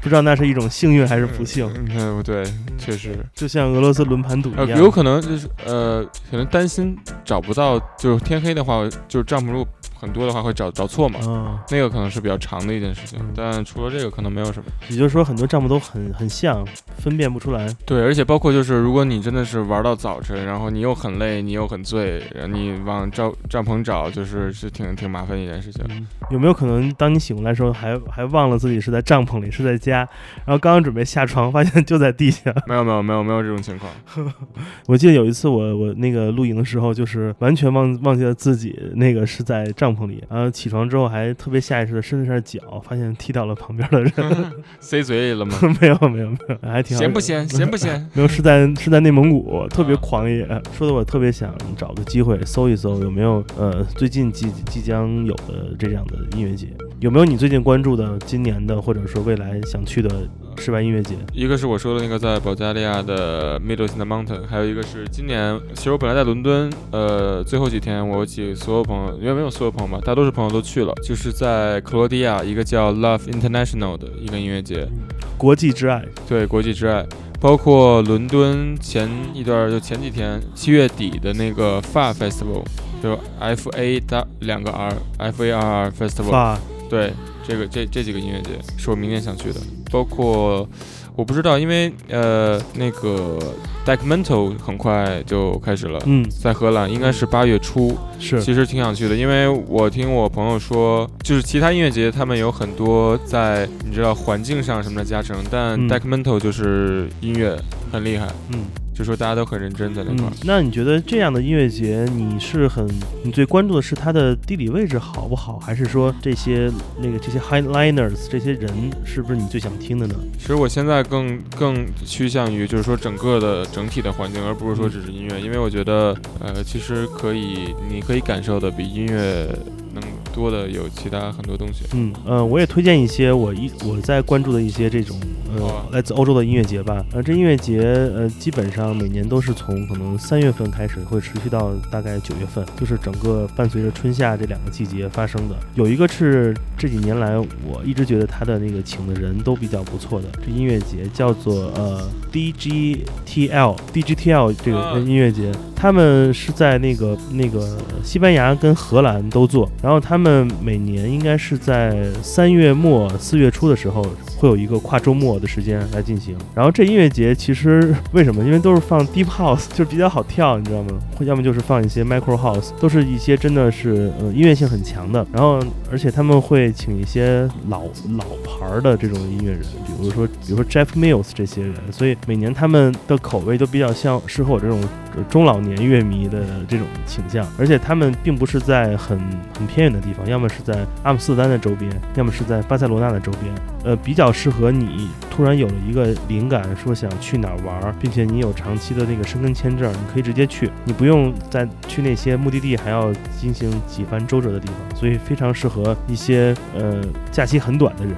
不知道那是一种幸运还是不幸。嗯，对，确实，就像俄罗斯轮盘赌呃，一样，有可能就是呃，可能担心找不到，就是天黑的话，就是帐篷如果很多的话会找找错嘛，啊，那个可能是比较长的一件事情嗯。但除了这个，可能没有什么。也就是说很多帐篷都很很像，分辨不出来。对，而且包括就是，如果你真的是玩到早晨，然后你又很累，你又很醉，然后你往帐帐篷找，就是是挺挺麻烦的一件事情。嗯，有没有可能当你醒过来的时候还还忘了自己是在帐篷里，是在家，然后刚刚准备下床，发现就在地下？没有没有没有没有这种情况。我记得有一次我我那个露营的时候，就是完全忘忘记了自己那个是在帐篷里，然后起床之后还特别下意识的伸了下脚，发现踢到了旁边的人。塞嘴里了吗？没有没有没有，还挺好咸不咸？咸不咸？没有，是在是在内蒙古，特别狂野，说的我特别想找个机会搜一搜有没有呃最近即即将有的这样的音乐节，有没有你最近关注的今年的或者说未来想去的室外音乐节？一个是我说的那个在保加利亚的 Middle in the Mountain，还有一个是今年，其实我本来在伦敦，呃，最后几天我几所有朋友，因为没有所有朋友嘛，大多数朋友都去了，就是在克罗地亚一个叫 Love International 的一个音乐节，国际之爱，对国际之爱。包括伦敦前一段，就前几天七月底的那个 FA Festival，就 F A 大两个 R F A R R Festival，发对，这个这这几个音乐节是我明年想去的，包括我不知道，因为呃那个 Deckmental 很快就开始了。嗯在荷兰应该是八月初，是其实挺想去的，因为我听我朋友说，就是其他音乐节他们有很多在你知道环境上什么的加成，但嗯 Deckmental 就是音乐很厉害，嗯就说大家都很认真在那块儿嗯。，那你觉得这样的音乐节你是很你最关注的是它的地理位置好不好，还是说这些那个这些 highliners 这些人是不是你最想听的呢？其实我现在更更趋向于就是说整个的整体的环境，而不是说只是音乐，因为我觉得呃其实可以你可以感受的比音乐能多的有其他很多东西。嗯呃，我也推荐一些我一我在关注的一些这种呃来自欧洲的音乐节吧。呃，这音乐节呃基本上每年都是从可能三月份开始，会持续到大概九月份，就是整个伴随着春夏这两个季节发生的。有一个是这几年来我一直觉得他的那个请的人都比较不错的，这音乐节叫做呃 DGTL DGTL 这个啊音乐节，他们是在那个那个西班牙跟荷兰都做，然后他们他们每年应该是在三月末四月初的时候会有一个跨周末的时间来进行。然后这音乐节其实为什么？因为都是放 deep house，就比较好跳，你知道吗？要么就是放一些 micro house，都是一些真的是呃音乐性很强的。然后而且他们会请一些老老牌儿的这种音乐人，比如说比如说 Jeff Mills 这些人，所以每年他们的口味都比较像适合我这种中老年乐迷的这种倾向，而且他们并不是在很很偏远的地方，要么是在阿姆斯特丹的周边，要么是在巴塞罗那的周边，呃，比较适合你突然有了一个灵感，说想去哪儿玩，并且你有长期的那个申根签证，你可以直接去，你不用再去那些目的地还要进行几番周折的地方，所以非常适合一些呃假期很短的人。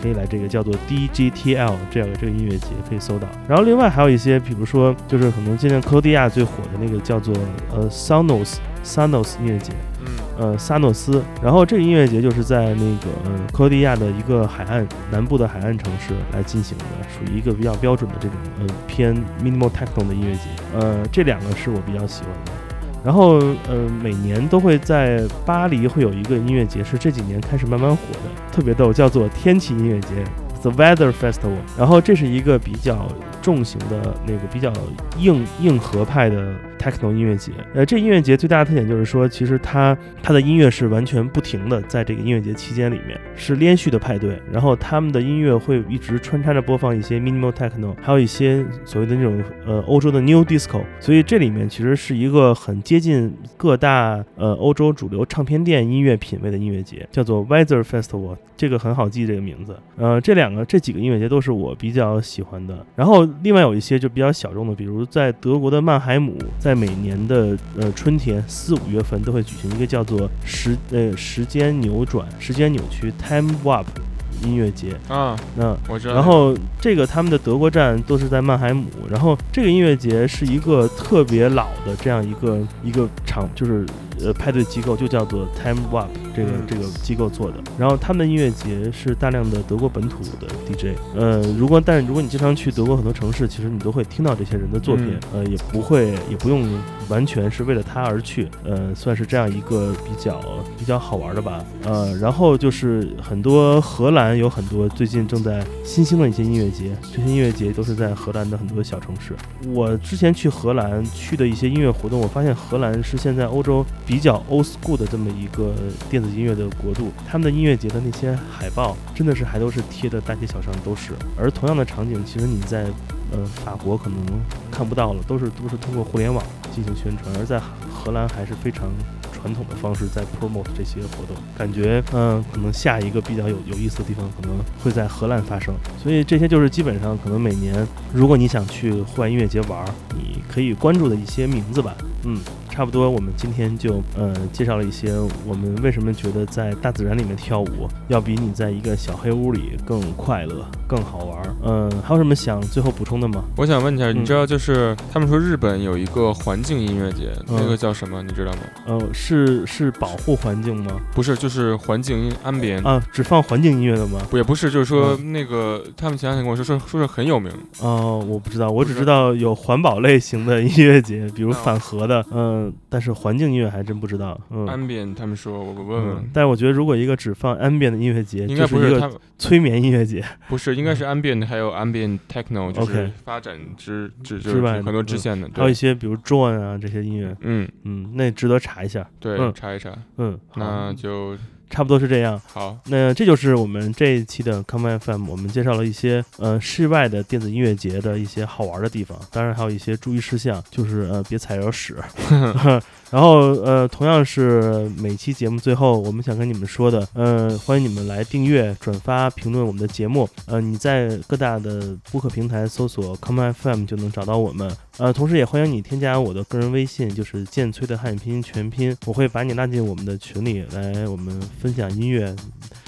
可以来这个叫做 DGTL 这样的这个音乐节可以搜到。然后另外还有一些，比如说就是可能今年克罗地亚最火的那个叫做呃 Sanos Sanos 音乐节，嗯呃萨诺斯。然后这个音乐节就是在那个呃克罗地亚的一个海岸南部的海岸城市来进行的，属于一个比较标准的这种呃偏 minimal techno 的音乐节。呃，这两个是我比较喜欢的。然后，呃，每年都会在巴黎会有一个音乐节，是这几年开始慢慢火的，特别逗，叫做天气音乐节 The Weather Festival。然后这是一个比较重型的那个比较硬硬核派的 techno 音乐节。呃，这音乐节最大的特点就是说，其实它它的音乐是完全不停的，在这个音乐节期间里面是连续的派对，然后他们的音乐会一直穿插着播放一些 minimal techno，还有一些所谓的那种呃欧洲的 new disco。所以这里面其实是一个很接近各大呃欧洲主流唱片店音乐品味的音乐节，叫做 Weather Festival。这个很好记这个名字。呃，这两个这几个音乐节都是我比较喜欢的。然后另外有一些就比较小众的，比如在德国的曼海姆，在每年的呃春天四五月份都会举行一个叫做时呃时间扭转、时间扭曲 Time Warp 音乐节。啊，那我知道。然后这个他们的德国站都是在曼海姆，然后这个音乐节是一个特别老的这样一个一个场，就是呃派对机构，就叫做 Time Warp 这个嗯这个机构做的。然后他们的音乐节是大量的德国本土的 DJ，呃，如果但是如果你经常去德国很多城市，其实你都会听到这些人的作品，呃，也不会也不用完全是为了他而去，呃，算是这样一个比较比较好玩的吧，呃，然后就是很多荷兰有很多最近正在新兴的一些音乐节，这些音乐节都是在荷兰的很多小城市。我之前去荷兰去的一些音乐活动，我发现荷兰是现在欧洲比较 old school 的这么一个电子音乐的国度，他们的音乐节的那些海报真的是还都是贴的大街小巷都是，而同样的场景，其实你在呃法国可能看不到了，都是都是通过互联网进行宣传，而在荷兰还是非常传统的方式在 promote 这些活动，感觉嗯、可能下一个比较有有意思的地方可能会在荷兰发生，所以这些就是基本上可能每年如果你想去户外音乐节玩，你可以关注的一些名字吧，嗯。差不多，我们今天就呃介绍了一些我们为什么觉得在大自然里面跳舞要比你在一个小黑屋里更快乐、更好玩儿。嗯、还有什么想最后补充的吗？我想问一下，嗯你知道就是他们说日本有一个环境音乐节，嗯那个叫什么？你知道吗？呃，是是保护环境吗？不是，就是环境音安边。啊，只放环境音乐的吗？不也不是，就是说那个他们前两天跟我说说说是很有名，哦，我不知道，我只知道有环保类型的音乐节，比如哦反核的，嗯，但是环境音乐还真不知道，嗯。安边他们说，我我问问。嗯，，但是我觉得如果一个只放 ambient 的音乐节，应该不是他们催眠音乐节，不是，应该是 ambient 还有 ambient techno，就是发展之之之外的很多支线的，对，还有一些比如 drone 啊这些音乐，嗯，嗯，那值得查一下，对，嗯。查一查，嗯，那就差不多是这样。好，那这就是我们这一期的 Come FM，我们介绍了一些呃室外的电子音乐节的一些好玩的地方，当然还有一些注意事项，就是呃别踩着屎。然后呃同样是每期节目最后，我们想跟你们说的，呃欢迎你们来订阅、转发、评论我们的节目。呃你在各大的播客平台搜索 Come FM 就能找到我们。呃同时也欢迎你添加我的个人微信，就是剑崔的汉语拼音全拼，我会把你拉进我们的群里来，我们分享音乐。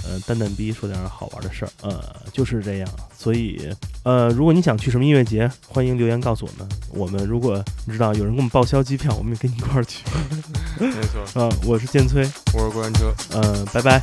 呃，蛋蛋逼说点好玩的事儿，呃，就是这样。所以，呃，如果你想去什么音乐节，欢迎留言告诉我们。我们如果你知道有人给我们报销机票，我们也跟你一块儿去。没错，呃，我是建崔，我是过山车。呃，拜拜。